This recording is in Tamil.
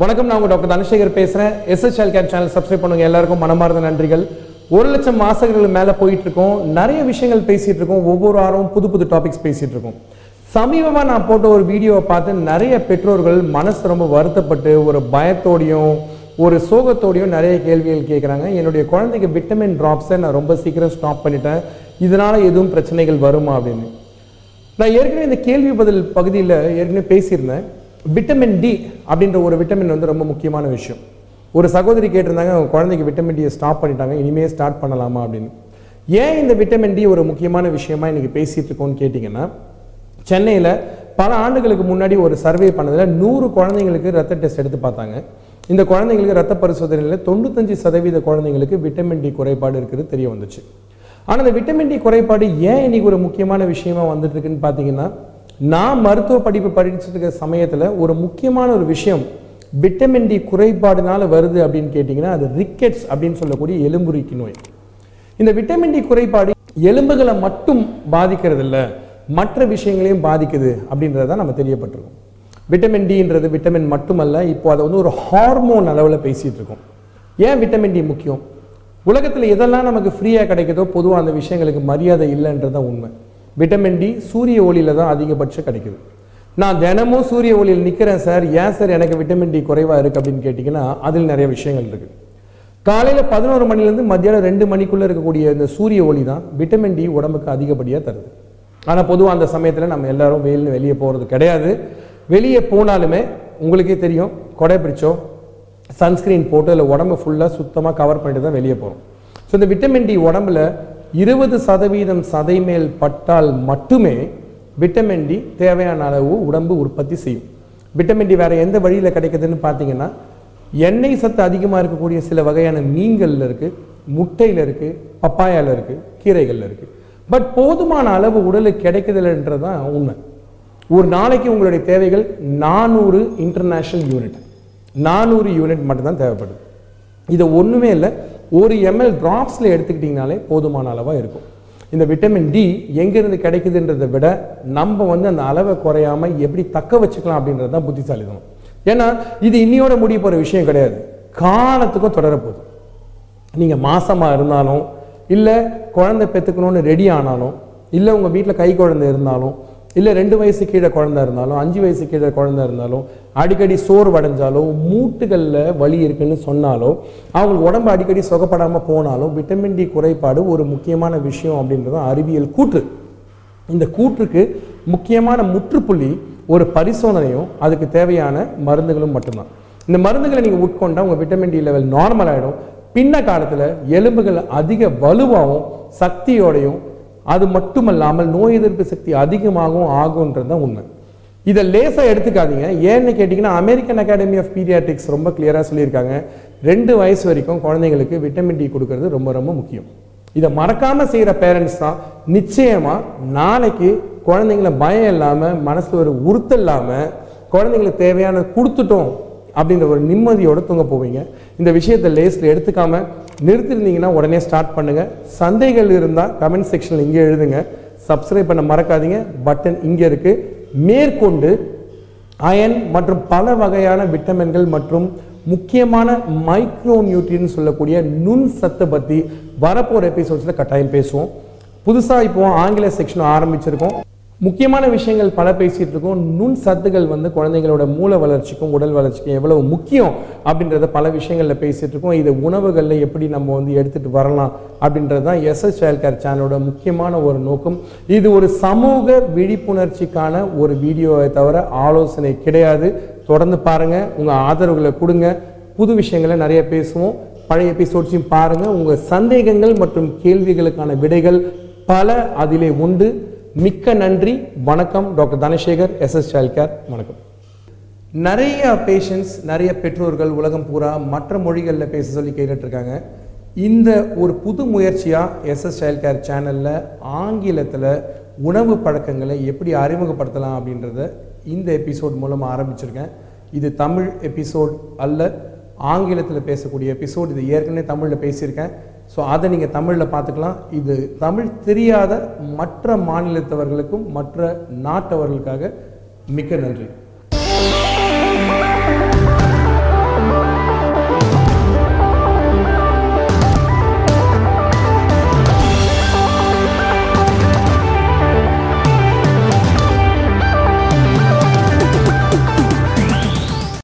வணக்கம் நான் உங்கள் டாக்டர் தனசேகர் பேசுகிறேன் SS child care channel subscribe பண்ணுங்க. எல்லாருக்கும் மனமார்ந்த நன்றிகள். ஒரு லட்சம் மாசங்களுக்கு மேலே போயிட்டு இருக்கோம் நிறைய விஷயங்கள் பேசிகிட்டு இருக்கோம். ஒவ்வொரு வாரம் புது புது டாபிக்ஸ் பேசிகிட்டு இருக்கோம். சமீபமாக நான் போட்ட ஒரு வீடியோவை பார்த்து நிறைய பெற்றோர்கள் மனசு ரொம்ப வருத்தப்பட்டு ஒரு பயத்தோடையும் ஒரு சோகத்தோடையும் நிறைய கேள்விகள் கேட்குறாங்க என்னுடைய குழந்தைக்கு விட்டமின் ட்ராப்ஸை நான் ரொம்ப சீக்கிரம் ஸ்டாப் பண்ணிட்டேன். இதனால் எதுவும் பிரச்சனைகள் வருமா அப்படின்னு. நான் ஏற்கனவே இந்த கேள்வி பதில் பகுதியில் ஏற்கனவே பேசியிருந்தேன். விட்டமின் டி அப்படின்ற ஒரு விட்டமின் வந்து ரொம்ப முக்கியமான விஷயம். ஒரு சகோதரி கேட்டிருந்தாங்க அவங்க குழந்தைக்கு விட்டமின் டியை ஸ்டாப் பண்ணிட்டாங்க இனிமேல் ஸ்டார்ட் பண்ணலாமா? அப்படின்னு. ஏன் இந்த விட்டமின் டி ஒரு முக்கியமான விஷயமா இன்னைக்கு பேசிட்டு இருக்கோம்னு கேட்டிங்கன்னா சென்னையில் பல ஆண்டுகளுக்கு முன்னாடி ஒரு சர்வே பண்ணதில் நூறு குழந்தைங்களுக்கு ரத்த டெஸ்ட் எடுத்து பார்த்தாங்க. இந்த குழந்தைங்களுக்கு ரத்த பரிசோதனையில் தொண்ணூத்தஞ்சு சதவீத குழந்தைங்களுக்கு விட்டமின் டி குறைபாடு இருக்கிறது தெரிய வந்துச்சு. ஆனால் இந்த விட்டமின் டி குறைபாடு ஏன் இன்னைக்கு ஒரு முக்கியமான விஷயமா வந்துட்டு இருக்குன்னு பார்த்தீங்கன்னா நான் மருத்துவ படிப்பு படிச்சுட்டு சமயத்தில் ஒரு முக்கியமான ஒரு விஷயம் விட்டமின் டி குறைபாடுனால வருது அப்படின்னு கேட்டிங்கன்னா அது ரிக்கெட்ஸ் அப்படின்னு சொல்லக்கூடிய எலும்புரிக்கு நோய். இந்த விட்டமின் டி குறைபாடு எலும்புகளை மட்டும் பாதிக்கிறது இல்ல மற்ற விஷயங்களையும் பாதிக்குது அப்படின்றத நம்ம தெரியப்பட்டிருக்கோம். விட்டமின் டின்றது விட்டமின் மட்டுமல்ல இப்போ அதை வந்து ஒரு ஹார்மோன் அளவில் பேசிட்டு இருக்கோம். ஏன் விட்டமின் டி முக்கியம்? உலகத்தில் எதெல்லாம் நமக்கு ஃப்ரீயாக கிடைக்குதோ பொதுவாக அந்த விஷயங்களுக்கு மரியாதை இல்லைன்றது தான் உண்மை. விட்டமின் டி சூரிய ஒளியில தான் அதிகபட்சம் கிடைக்குது. நான் தினமும் சூரிய ஒளியில் நிற்கிறேன் சார். ஏன் சார் எனக்கு விட்டமின் டி குறைவாக இருக்குது அப்படின்னு கேட்டிங்கன்னா அதில் நிறைய விஷயங்கள் இருக்குது காலையில் பதினோரு மணிலேருந்து மத்தியானம் ரெண்டு மணிக்குள்ளே இருக்கக்கூடிய இந்த சூரிய ஒளி தான் விட்டமின் டி உடம்புக்கு அதிகப்படியாக தருது. ஆனால் பொதுவாக அந்த சமயத்தில் நம்ம எல்லாரும் வெயில்னு வெளியே போகிறது கிடையாது. வெளியே போனாலுமே உங்களுக்கே தெரியும் கொடை பிடிச்சோ சன்ஸ்கிரீன் போட்டு அதில் உடம்பு ஃபுல்லாக சுத்தமாக கவர் பண்ணிட்டு தான் வெளியே போகிறோம் ஸோ இந்த விட்டமின் டி உடம்புல இருபது சதவீதம் சதை மேல் பட்டால் மட்டுமே விட்டமின் டி தேவையான அளவு உடம்பு உற்பத்தி செய்யும். விட்டமின் டி வேற எந்த வழியில் கிடைக்குதுன்னு பார்த்தீங்கன்னா எண்ணெய் சத்து அதிகமாக இருக்கக்கூடிய சில வகையான மீன்களில் இருக்குது முட்டையில் இருக்குது பப்பாயால இருக்குது கீரைகளில் இருக்குது பட் போதுமான அளவு உடலுக்கு கிடைக்குதுன்றது தான் உண்மை. ஒரு நாளைக்கு உங்களுடைய தேவைகள் நானூறு இன்டர்நேஷ்னல் யூனிட் நானூறு யூனிட் மட்டும்தான் தேவைப்படுது. இதை ஒன்றுமே இல்லை ஒரு எம்எல் ட்ராப்ஸில் எடுத்துக்கிட்டிங்கனாலே போதுமான அளவாக இருக்கும். இந்த விட்டமின் டி எங்கேருந்து கிடைக்குதுன்றதை விட நம்ம வந்து அந்த அளவை குறையாமல் எப்படி தக்க வச்சுக்கலாம் அப்படின்றது தான் புத்திசாலிதனம் ஏன்னா இது இன்னியோட முடிய போகிற விஷயம் கிடையாது. காலத்துக்கும் தொடரப்போகுது நீங்கள் மாசமாக இருந்தாலும் இல்லை குழந்தை பெற்றுக்கணும்னு ரெடி ஆனாலும் இல்லை உங்கள் வீட்டில் கை குழந்தை இருந்தாலும் இல்லை ரெண்டு வயசு கீழே குழந்தை இருந்தாலும் அஞ்சு வயசு கீழே குழந்தை இருந்தாலும் அடிக்கடி சோர்வடைஞ்சாலோ மூட்டுகளில் வலி இருக்குன்னு சொன்னாலோ அவங்களுக்கு உடம்பு அடிக்கடி சுகப்படாமல் போனாலும் விட்டமின் டி குறைபாடு ஒரு முக்கியமான விஷயம் அப்படின்றது அறிவியல் கூற்று. இந்த கூற்றுக்கு முக்கியமான முற்றுப்புள்ளி ஒரு பரிசோதனையும் அதுக்கு தேவையான மருந்துகளும் மட்டும்தான். இந்த மருந்துகளை நீங்கள் உட்கொண்டால் உங்கள் விட்டமின் டி லெவல் நார்மல் ஆகிடும் பின்ன காலத்தில் எலும்புகள் அதிக வலுவாகவும் சக்தியோடையும் அது மட்டுமல்லாமல் நோய் எதிர்ப்பு சக்தி அதிகமாகவும் ஆகுன்றது தான் உண்மை. இதை லேசாக எடுத்துக்காதீங்க. ஏன்னு கேட்டிங்கன்னா அமெரிக்கன் அகாடமி ஆஃப் பீடியாட்ரிக்ஸ் ரொம்ப கிளியராக சொல்லியிருக்காங்க. ரெண்டு வயசு வரைக்கும் குழந்தைங்களுக்கு விட்டமின் டி கொடுக்கறது ரொம்ப ரொம்ப முக்கியம். இதை மறக்காமல் செய்கிற பேரண்ட்ஸ் தான் நிச்சயமாக நாளைக்கு குழந்தைங்கள பயம் இல்லாமல் மனசில் ஒரு உறுத்தல் இல்லாமல் குழந்தைங்களுக்கு தேவையான கொடுத்துட்டோம். அப்படின்ற ஒரு நிம்மதியோடு தூங்க போவீங்க. இந்த விஷயத்தை லேஸில் எடுத்துக்காம நிறுத்திருந்தீங்கன்னா உடனே ஸ்டார்ட் பண்ணுங்க. சந்தைகள் இருந்தால் கமெண்ட் செக்ஷனில் இங்கே எழுதுங்க. சப்ஸ்கிரைப் பண்ண மறக்காதீங்க. பட்டன் இங்கே இருக்கு. மேற்கொண்டு அயன் மற்றும் பல வகையான விட்டமின்கள் மற்றும் முக்கியமான மைக்ரோ நியூட்ரியன் சொல்லக்கூடிய நுண் சத்தை பற்றி வரப்போகிற எபிசோட்ஸில் கட்டாயம் பேசுவோம். புதுசாக இப்போ ஆங்கில செக்ஷன் ஆரம்பிச்சிருக்கோம். முக்கியமான விஷயங்கள் பல பேசிட்டு இருக்கோம். நுண் சத்துகள் வந்து குழந்தைங்களோட மூல வளர்ச்சிக்கும் உடல் வளர்ச்சிக்கும் எவ்வளவு முக்கியம் அப்படின்றத பல விஷயங்களில் பேசிட்டு இருக்கோம். இதை உணவுகளில் எப்படி நம்ம வந்து எடுத்துட்டு வரலாம் அப்படின்றது தான் எஸ்எஸ் சைல்ட் கேர் சேனலோட முக்கியமான ஒரு நோக்கம். இது ஒரு சமூக விழிப்புணர்ச்சிக்கான ஒரு வீடியோவை தவிர ஆலோசனை கிடையாது. தொடர்ந்து பாருங்க உங்க ஆதரவுகளை கொடுங்க. புது விஷயங்களை நிறைய பேசுவோம். பழைய எபிசோட்ஸையும் பாருங்க. உங்க சந்தேகங்கள் மற்றும் கேள்விகளுக்கான விடைகள் பல அதிலே உண்டு. மிக்க நன்றி. வணக்கம். Doctor Dhanasekar SS child care வணக்கம். நிறைய பேஷண்ட்ஸ் நிறைய பெற்றோர்கள் உலகம் பூரா மற்ற மொழிகளில் பேச சொல்லி கேட்டுட்ருக்காங்க. இந்த ஒரு புது முயற்சியாக எஸ்எஸ் சைல்ட் கேர் சேனலில் ஆங்கிலத்தில் உணவு பழக்கங்களை எப்படி அறிமுகப்படுத்தலாம் அப்படின்றத இந்த எபிசோட் மூலமாக ஆரம்பிச்சிருக்கேன். இது தமிழ் எபிசோட் அல்ல ஆங்கிலத்தில் பேசக்கூடிய எபிசோட் இது ஏற்கனவே தமிழில் பேசியிருக்கேன். ஸோ அதை நீங்கள் தமிழில் பார்த்துக்கலாம். இது தமிழ் தெரியாத மற்ற மாநிலத்தவர்களுக்கும் மற்ற நாட்டவர்களுக்காக மிக்க நன்றி.